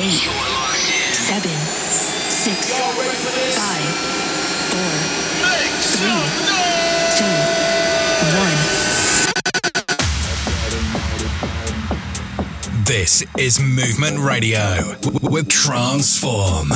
eight, seven, six, five, four, three, two, one. This is Movement Radio with Transform.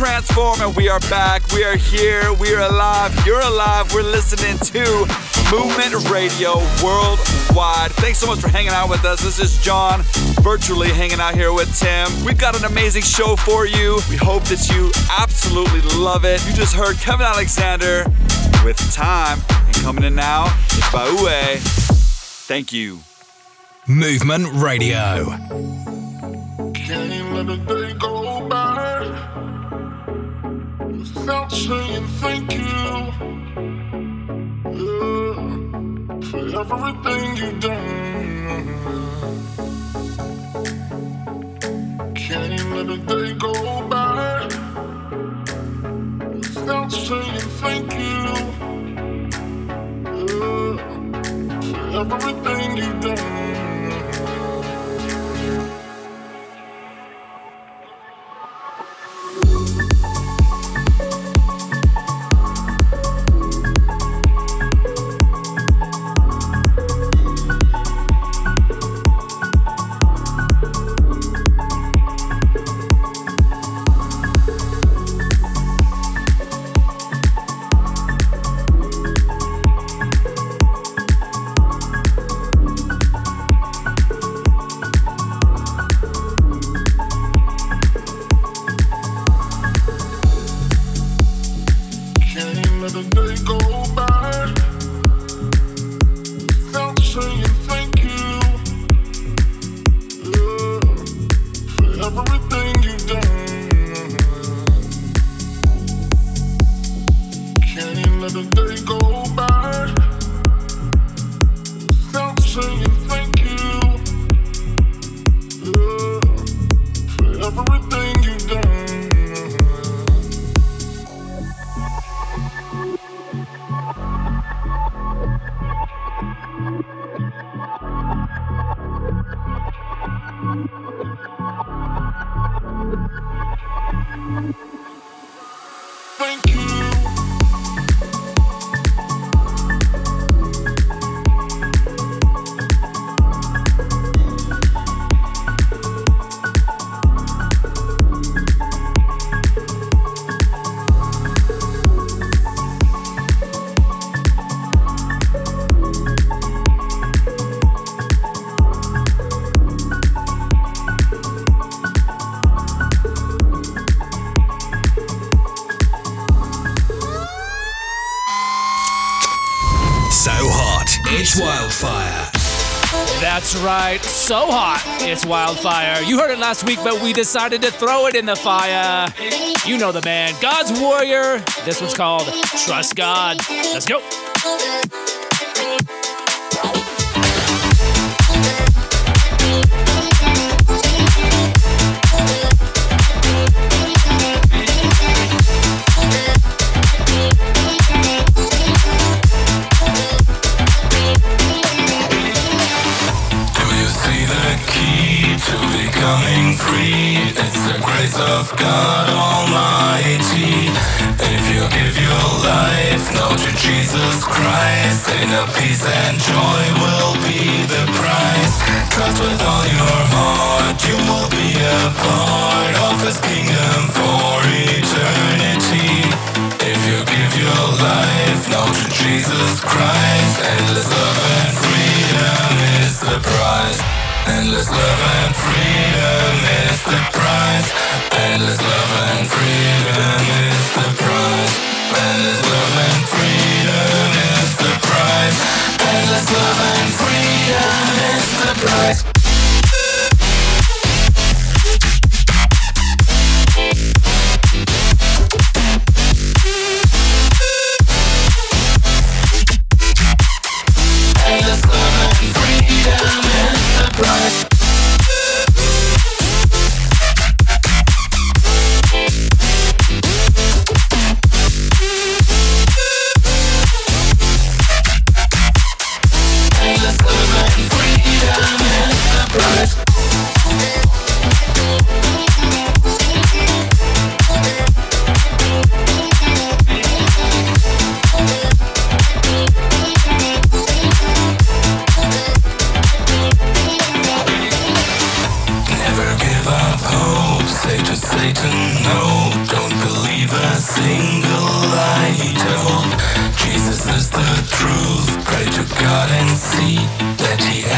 Transform, and we are back. We are here. We are alive. You're alive. We're listening to Movement Radio Worldwide. Thanks so much for hanging out with us. This is John, virtually hanging out here with Tim. We've got an amazing show for you. We hope that you absolutely love it. You just heard Kevin Aleksander with Time, and coming in now is Boue. Thank you. Movement Radio. Can't let a day go by without saying thank you for everything you've done. Can't let a day go by without saying thank you for everything you've done. Right, so hot, it's wildfire. You heard it last week, but we decided to throw it in the fire. You know the man, God's Warrior. This one's called Trust God. Let's go. Of God Almighty. If you give your life now to Jesus Christ, inner peace and joy will be the price. Trust with all your heart, you will be a part of His kingdom for eternity. If you give your life now to Jesus Christ, endless love and freedom is the Endless love and freedom is the prize. Endless love and freedom is the prize. Endless love and freedom is the prize. Endless love and freedom is the prize.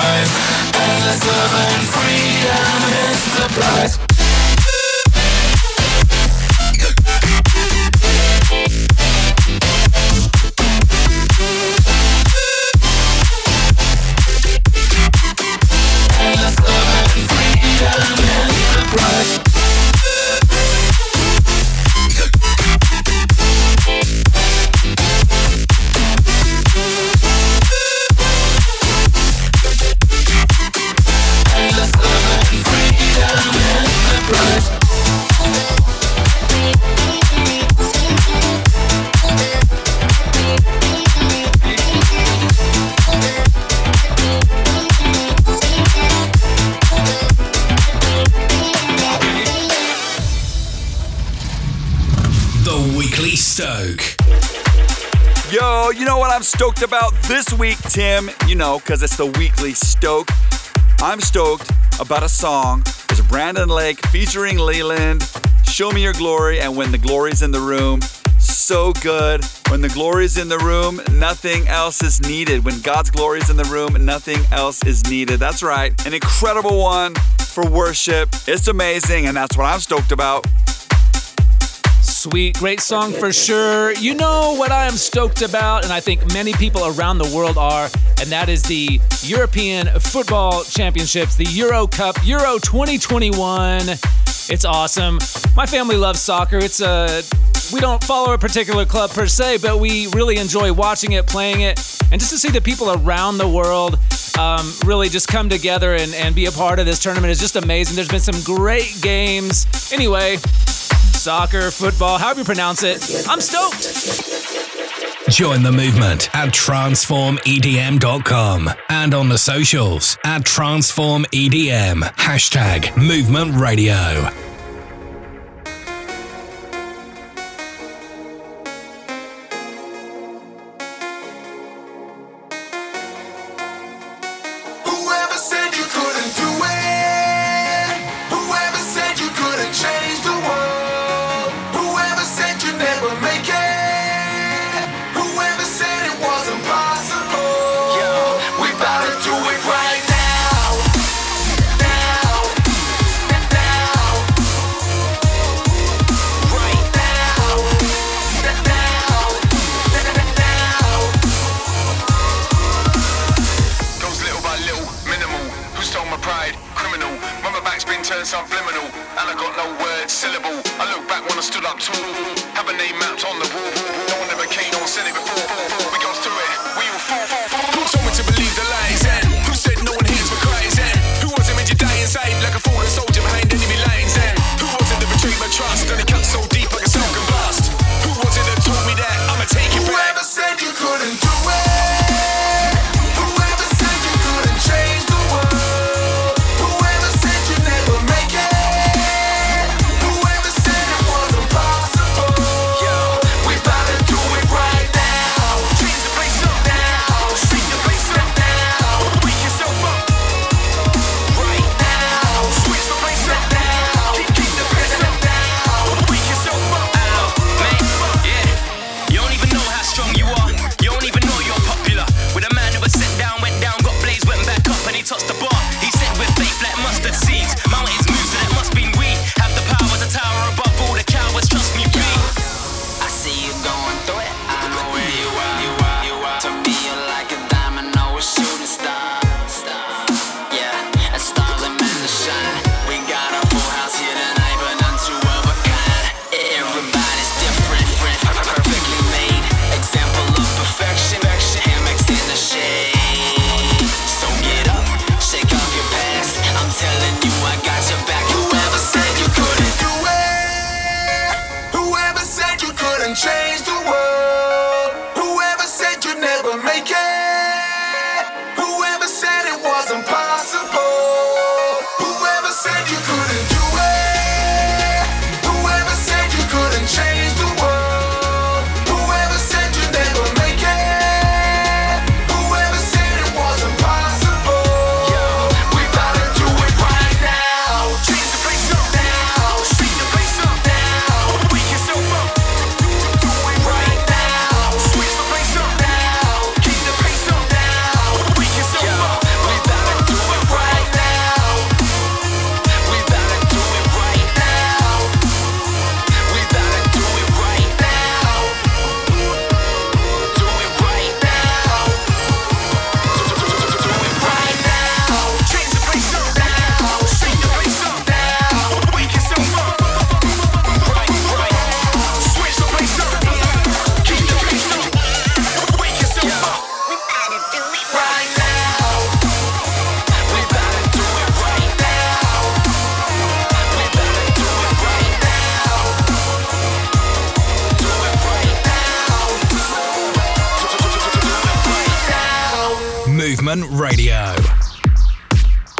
Endless love and freedom is the price. stoked about this week, Tim. You know, because it's the weekly Stoke. I'm stoked about a song. It's Brandon Lake featuring Leeland. Show me your glory, and when the glory's in the room, so good. When the glory's in the room, nothing else is needed. When God's glory is in the room, nothing else is needed. That's right. An incredible one for worship. It's amazing, and that's what I'm stoked about. Sweet, great song for sure. You know what I am stoked about, and I think many people around the world are, and that is the European Football Championships, the Euro Cup, Euro 2021. It's awesome. My family loves soccer. It's a we don't follow a particular club per se, but we really enjoy watching it, playing it, and just to see the people around the world um, really just come together and, and be a part of this tournament is just amazing. There's been some great games. Anyway, soccer, football, however you pronounce it. I'm stoked. Join the movement at transformedm.com and on the socials at transformedm. Hashtag movement radio.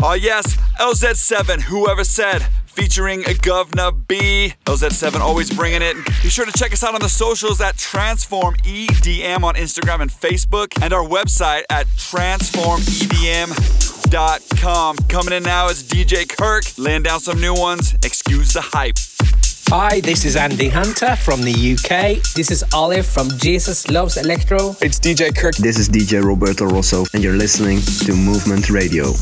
Ah, LZ7, Whoever Said, featuring Guvna B. LZ7 always bringing it. Be sure to check us out on the socials at Transform EDM on Instagram and Facebook, and our website at transformedm.com. Coming in now is DJ Kirk, laying down some new ones. Excuse the hype. Hi, this is Andy Hunter from the UK. This is Olive from Jesus Loves Electro. It's DJ Kirk. This is DJ Roberto Rosso, and you're listening to Movement Radio.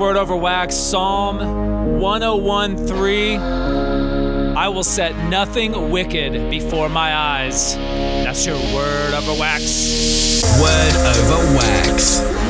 Word over wax, Psalm 1013. I will set nothing wicked before my eyes. That's your word over wax. Word over wax.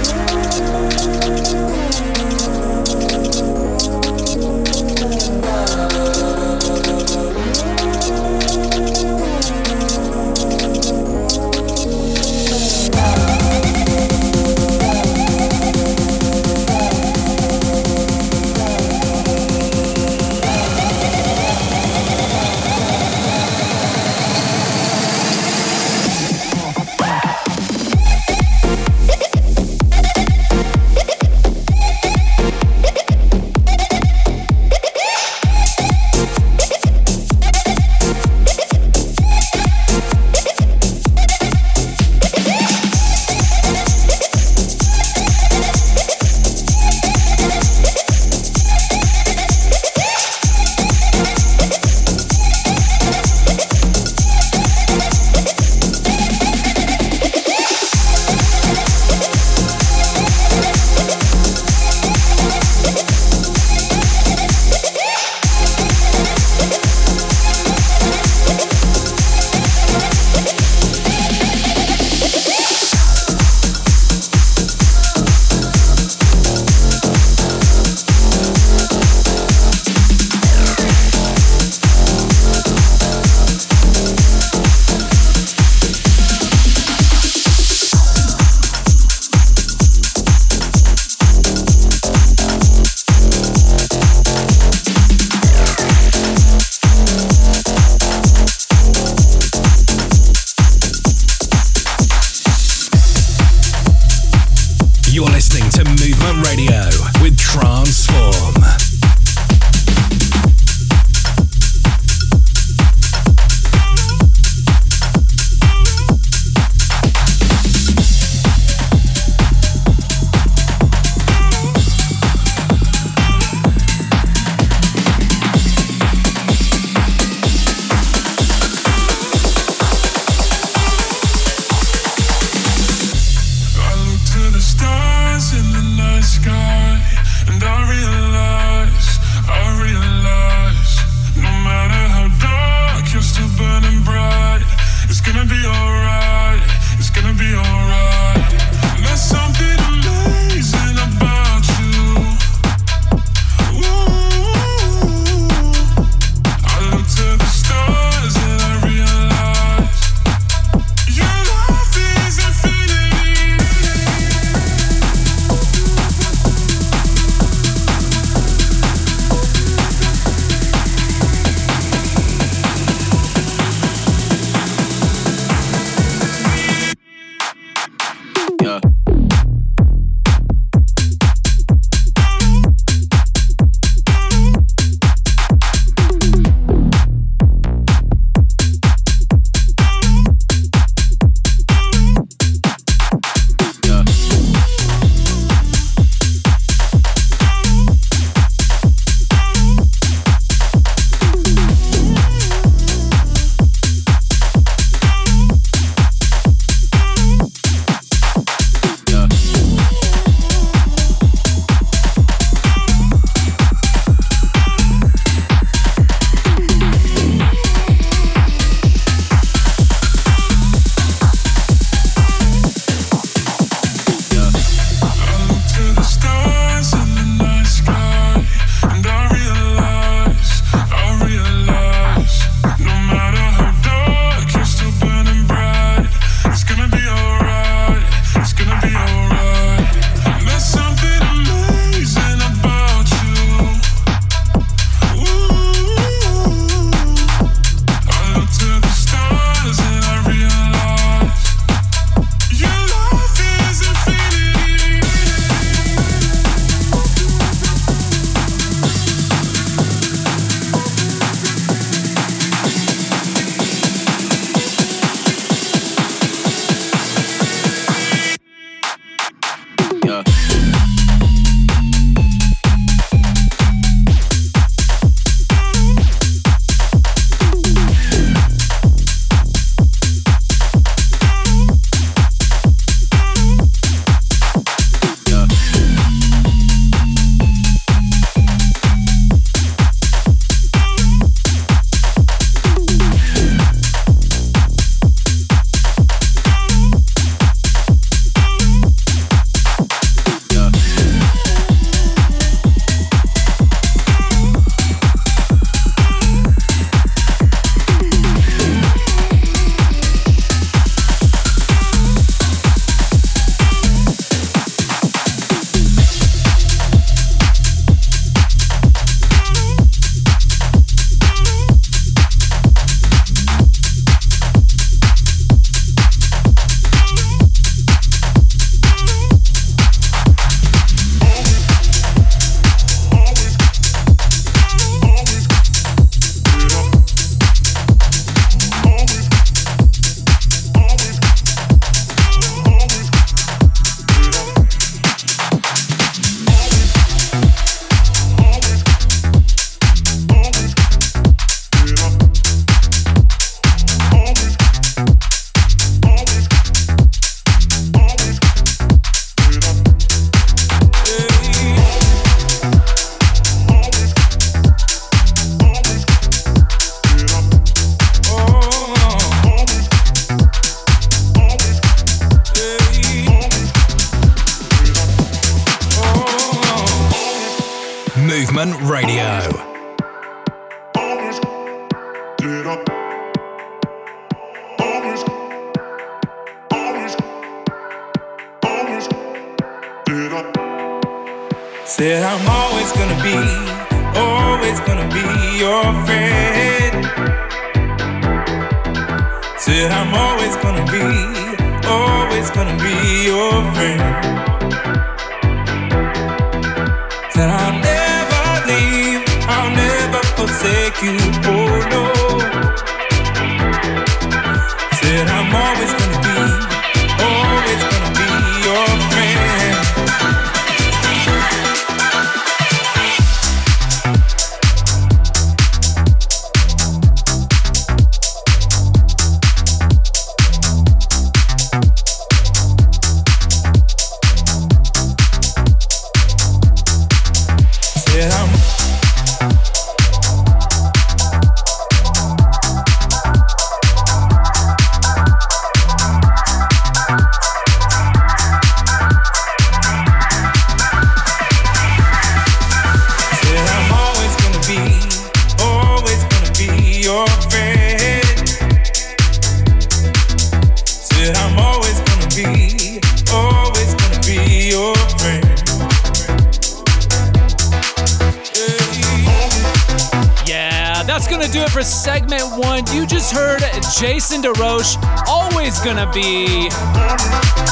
Gonna be.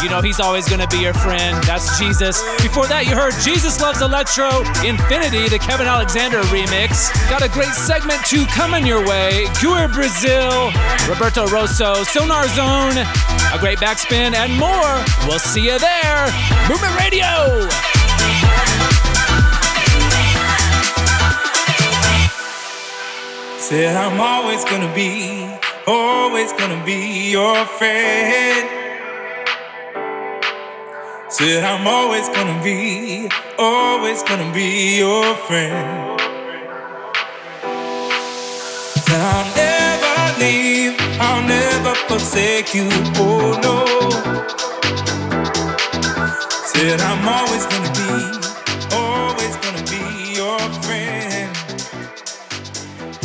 You know, he's always gonna be your friend. That's Jesus. Before that, you heard Jesus Loves Electro Infinity, the Kevin Aleksander remix. Got a great segment two coming your way. Cure Brazil, Roberto Rosso, Sonar Zone, a great backspin, and more. We'll see you there. Movement Radio! Said I'm always gonna be, always gonna be your friend. Said I'm always gonna be, always gonna be your friend. Said I'll never leave, I'll never forsake you, oh no. Said I'm always gonna be,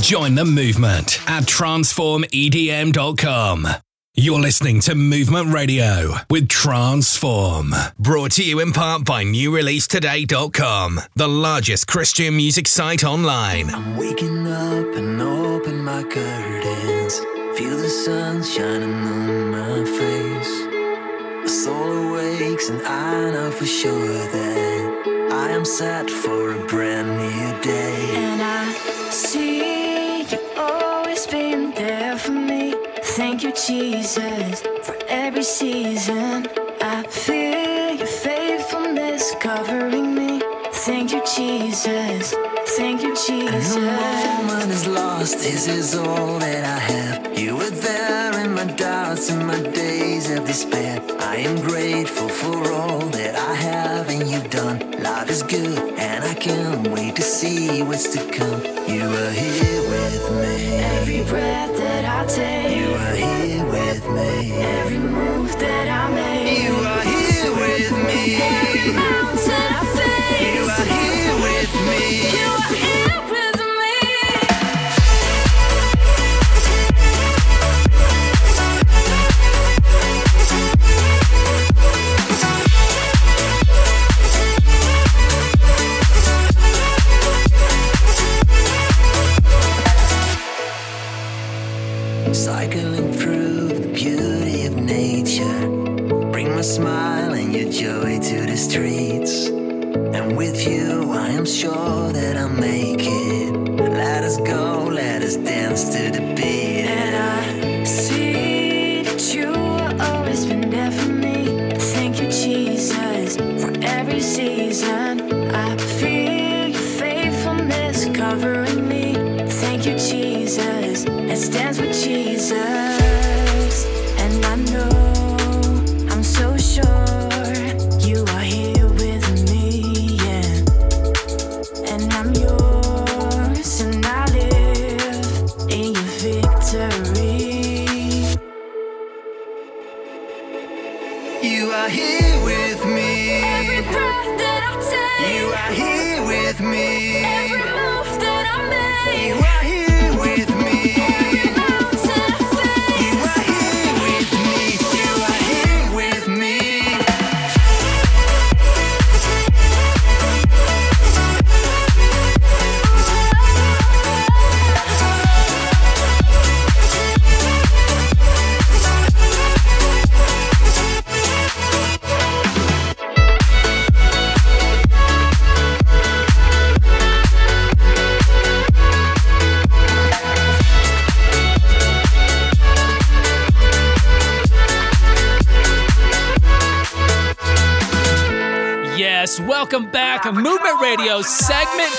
Join the movement at transformedm.com. You're listening to Movement Radio with Transform. Brought to you in part by NewReleaseToday.com, the largest Christian music site online. I'm waking up and open my curtains. Feel the sun shining on my face. My soul awakes and I know for sure that I am set for a brand new day. Thank you, Jesus, for every season. I feel your faithfulness covering me. Thank you, Jesus. Thank you, Jesus. No moment is lost, this is all that I have. You were there in my doubts and my days of despair. I am grateful for all that I have and you've done. Life is good and I can't wait to see what's to come. You are here with me. Every breath that I take, You are here with me. every move that I make, You are here with me. every mountain I face. You are here with me. You Smile and your joy to the streets. And with you, I am sure that I'll make it. Let us go, let us dance to the beat. And I see that you have always been there for me. Thank you, Jesus, for every season. I feel your faithfulness covering me. Thank you, Jesus. Let's dance with Jesus.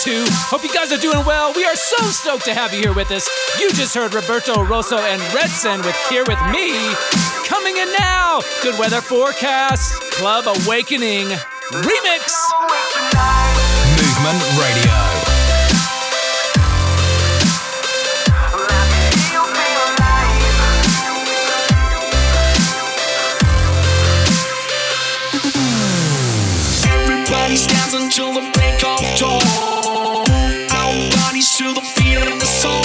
2. Hope you guys are doing well. We are so stoked to have you here with us. You just heard Roberto Rosso and Redson with Here With Me. Coming in now, Good Weather Forecast, Club Awakening Remix. Movement Radio. to the feeling of the soul.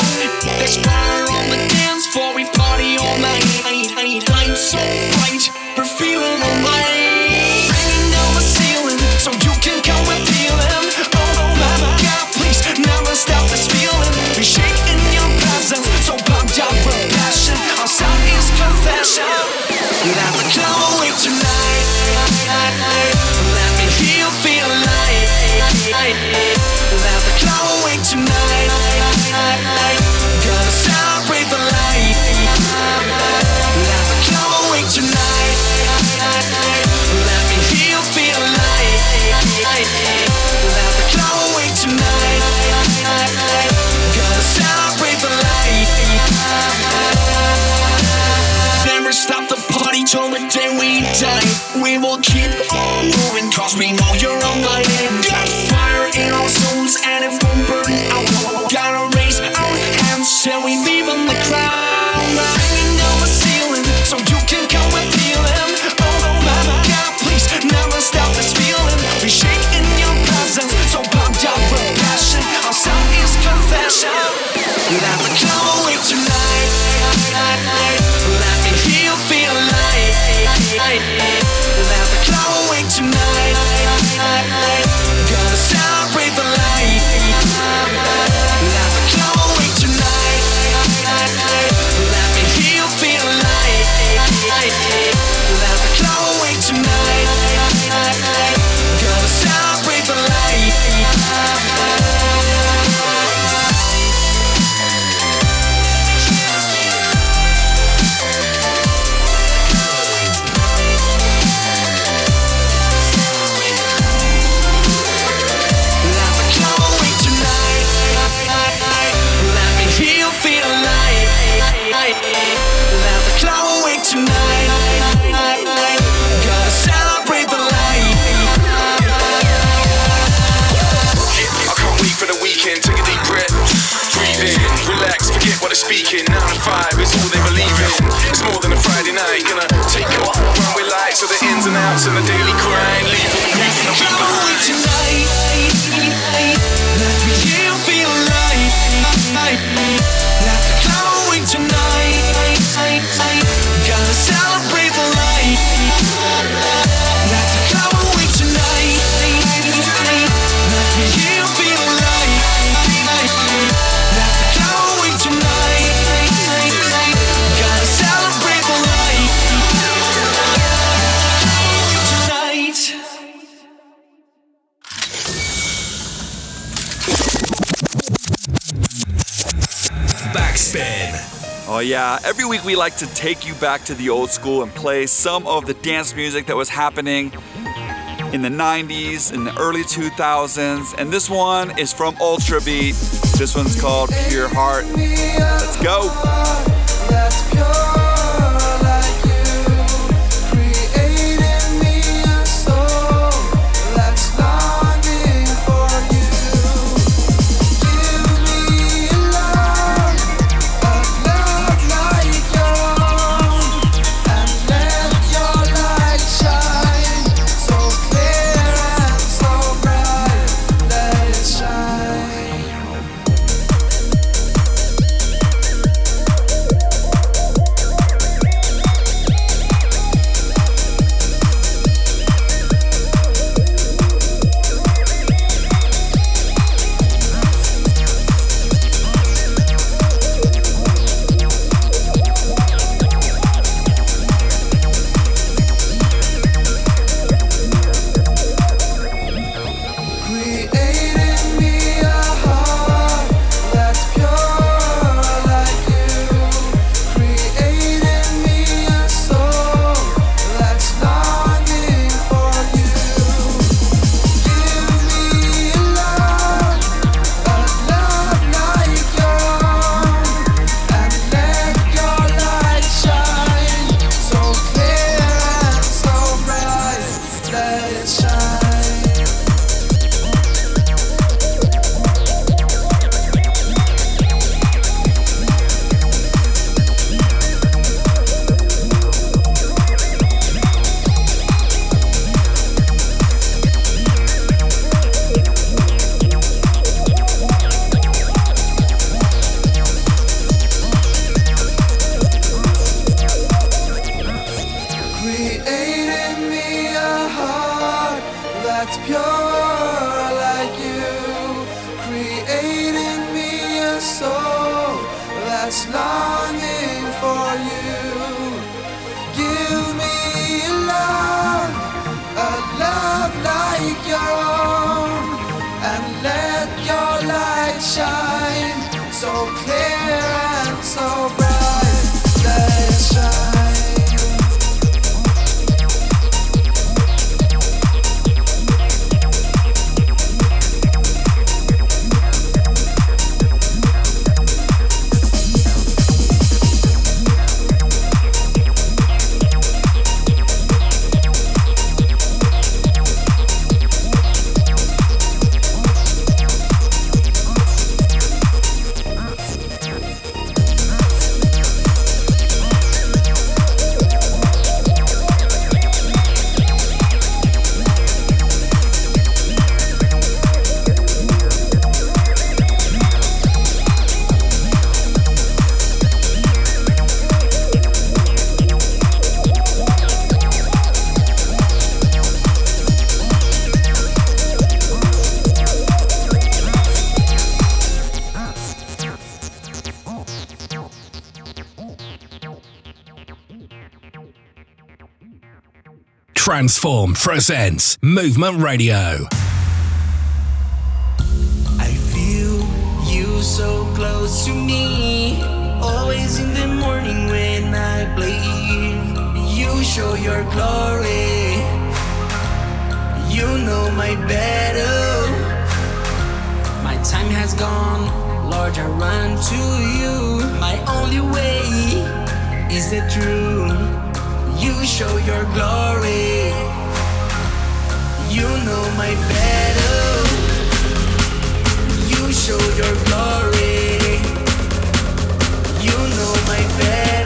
There's fire on the dance floor. We party all night. I'm so bright. We're feeling alive. day we die, we will keep on moving, cause we know you're on my end. the ins and outs and the daily grind. Oh, yeah. Every week we like to take you back to the old school and play some of the dance music that was happening in the 90s, in the early 2000s. And this one is from Ultrabeat. This one's called Pure Heart. Let's go. Transform presents Movement Radio. I feel you so close to me. Always in the morning when I bleed, you show your glory. You know my battle. My time has gone, Lord. I run to you. My only way is the truth you show your glory. You know my battle. You show your glory. You know my battle.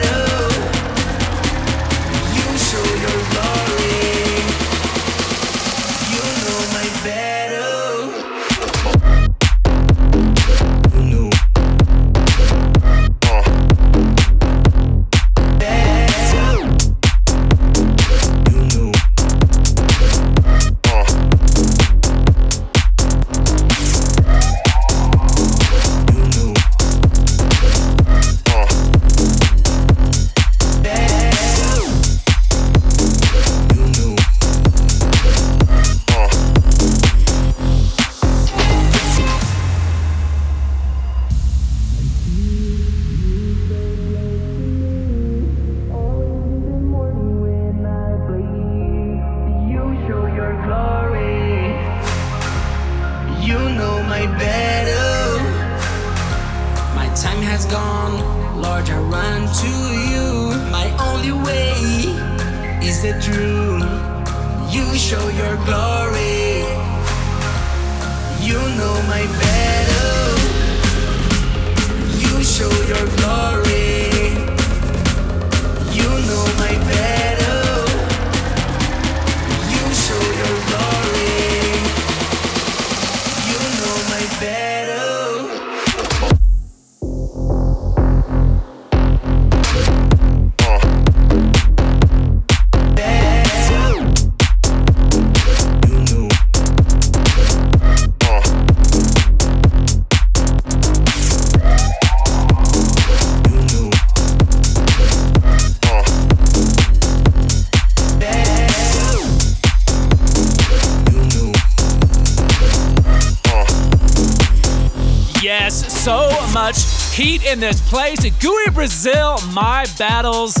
In this place. Gui Brazil, My Battles,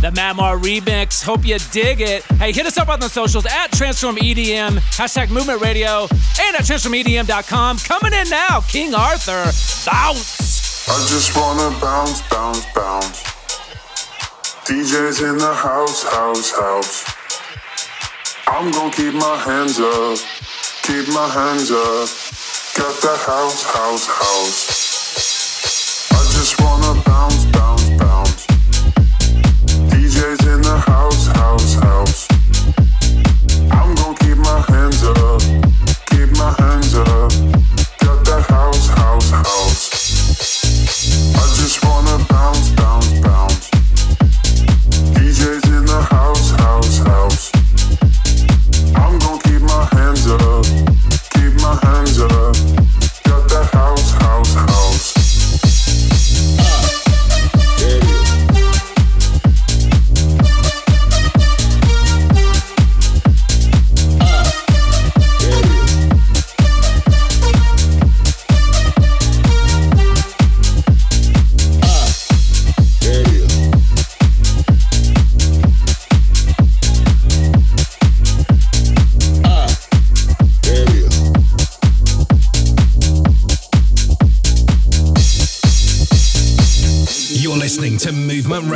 the Mamr remix. Hope you dig it. Hey, hit us up on the socials at Transform EDM, hashtag Movement Radio, and at TransformEDM.com. Coming in now, King Arthur, bounce. I just wanna bounce, bounce, bounce. DJs in the house, house, house. I'm gonna keep my hands up, keep my hands up. Got the house, house, house. Hands up,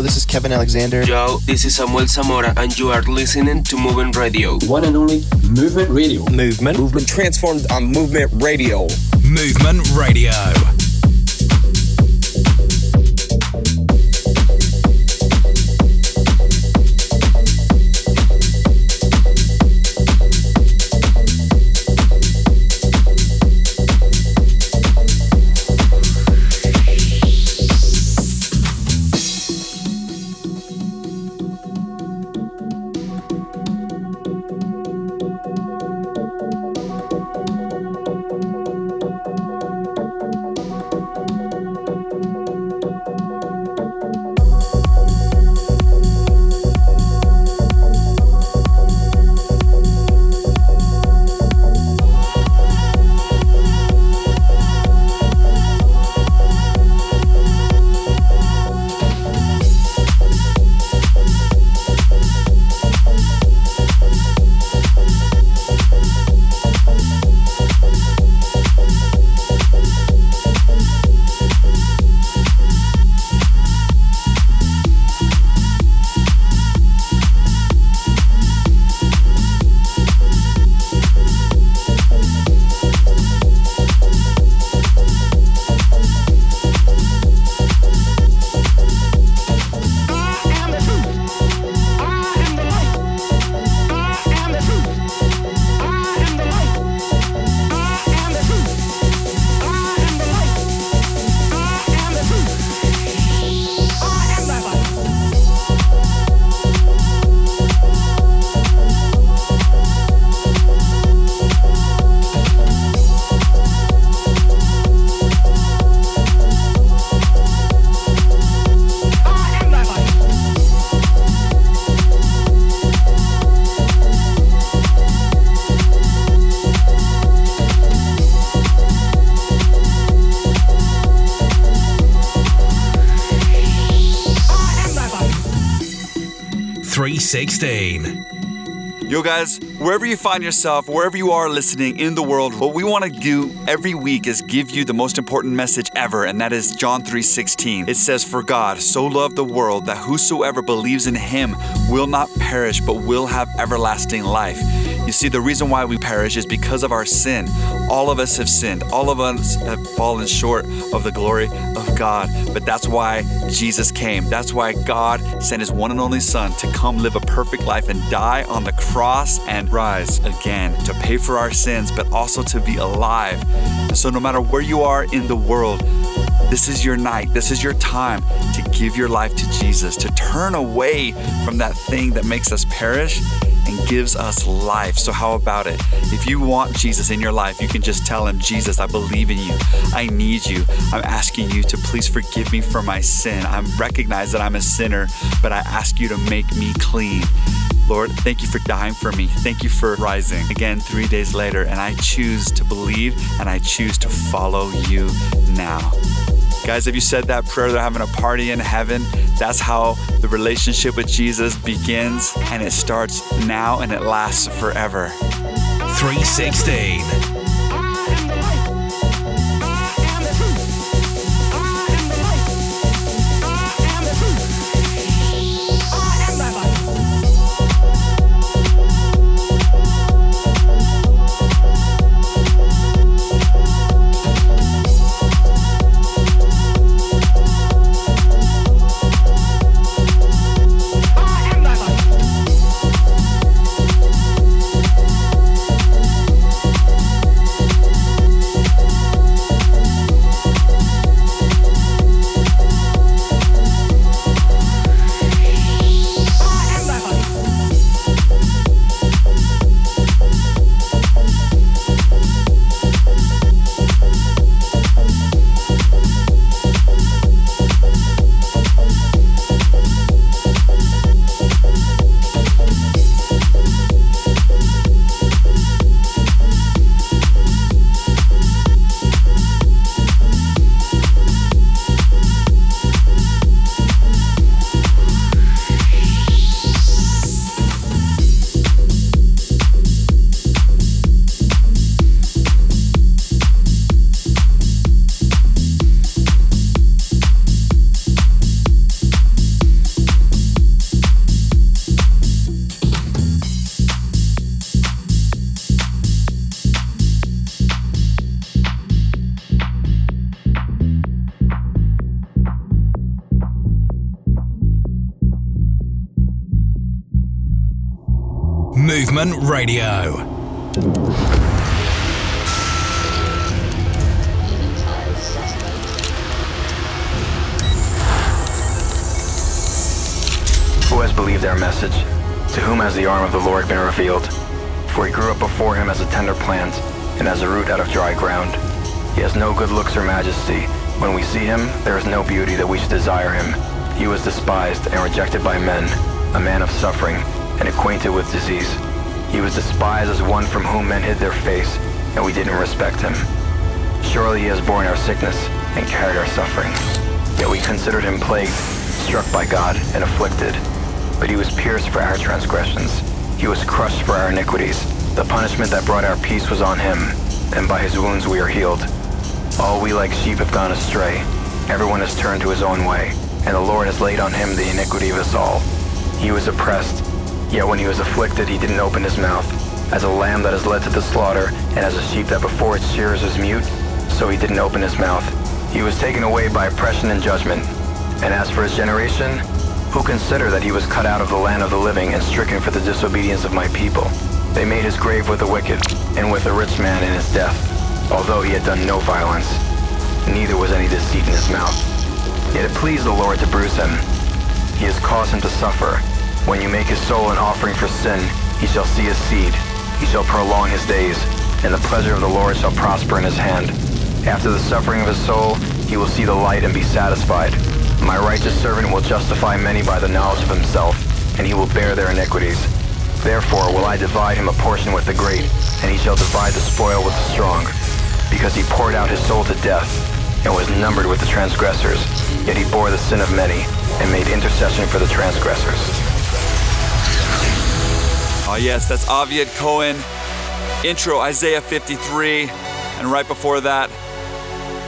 Yo, this is Kevin Aleksander. Yo, this is Samuel Zamora, and you are listening to Movement Radio. One and only Movement Radio. Movement. Movement transformed on Movement Radio. Movement Radio. Three sixteen. Yo, guys, wherever you find yourself, wherever you are listening in the world, what we want to do every week is give you the most important message ever, and that is John 3:16. It says, "For God so loved the world that whosoever believes in him will not perish but will have everlasting life." You see, the reason why we perish is because of our sin. All of us have sinned. All of us have fallen short of the glory of God. But that's why Jesus came. That's why God sent his one and only Son to come live a perfect life and die on the cross and rise again to pay for our sins, but also to be alive. So no matter where you are in the world, This is your night. This is your time to give your life to Jesus, to turn away from that thing that makes us perish and gives us life. So, how about it? If you want Jesus in your life, you can just tell him, Jesus, I believe in you. I need you. I'm asking you to please forgive me for my sin. I recognize that I'm a sinner, but I ask you to make me clean. Lord, thank you for dying for me. Thank you for rising again three days later. And I choose to believe and I choose to follow you now. Guys, if you said that prayer? They're having a party in heaven. That's how the relationship with Jesus begins, and it starts now and it lasts forever. 316. Radio. Who has believed our message? To whom has the arm of the Lord been revealed? For he grew up before him as a tender plant, and as a root out of dry ground. He has no good looks or majesty. When we see him, there is no beauty that we should desire him. He was despised and rejected by men, a man of suffering, and acquainted with disease. He was despised as one from whom men hid their face, and we didn't respect him. Surely he has borne our sickness and carried our suffering. Yet we considered him plagued, struck by God, and afflicted. But he was pierced for our transgressions. He was crushed for our iniquities. The punishment that brought our peace was on him, and by his wounds we are healed. All we like sheep have gone astray. Everyone has turned to his own way, and the Lord has laid on him the iniquity of us all. He was oppressed, yet when he was afflicted he didn't open his mouth. As a lamb that is led to the slaughter, and as a sheep that before its shearers is mute, so he didn't open his mouth. He was taken away by oppression and judgment. And as for his generation, who consider that he was cut out of the land of the living and stricken for the disobedience of my people? They made his grave with the wicked, and with the rich man in his death, although he had done no violence, neither was any deceit in his mouth. Yet it pleased the Lord to bruise him. He has caused him to suffer. When you make his soul an offering for sin, he shall see his seed. He shall prolong his days, and the pleasure of the Lord shall prosper in his hand. After the suffering of his soul, he will see the light and be satisfied. My righteous servant will justify many by the knowledge of himself, and he will bear their iniquities. Therefore will I divide him a portion with the great, and he shall divide the spoil with the strong. Because he poured out his soul to death, and was numbered with the transgressors, yet he bore the sin of many, and made intercession for the transgressors. Oh, yes, that's Aviad Cohen. Intro Isaiah 53. And right before that,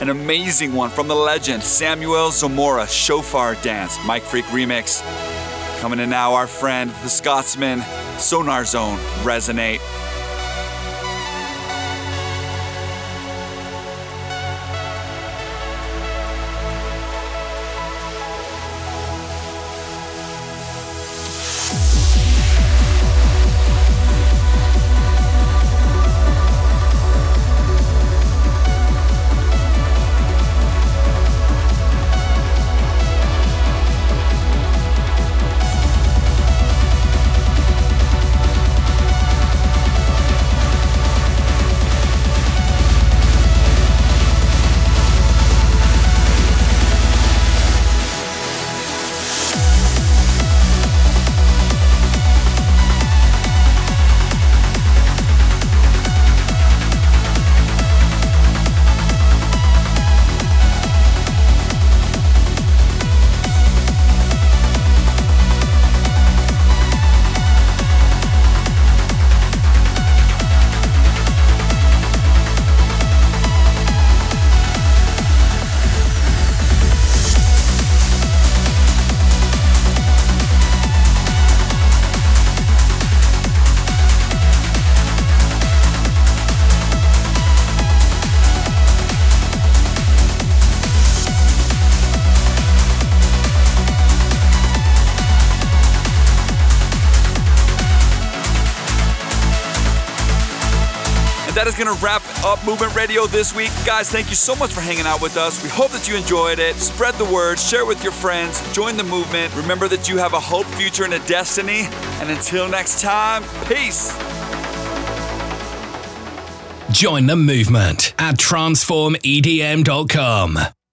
an amazing one from the legend Samuel Zamora Shofar Dance, Mike Freak remix. Coming in now, our friend, the Scotsman, Sonar Zone, Resonate. Going to wrap up Movement Radio this week. Guys, thank you so much for hanging out with us. We hope that you enjoyed it. Spread the word, share it with your friends, join the movement. Remember that you have a hope, future, and a destiny. And until next time, peace. Join the movement at transformedm.com.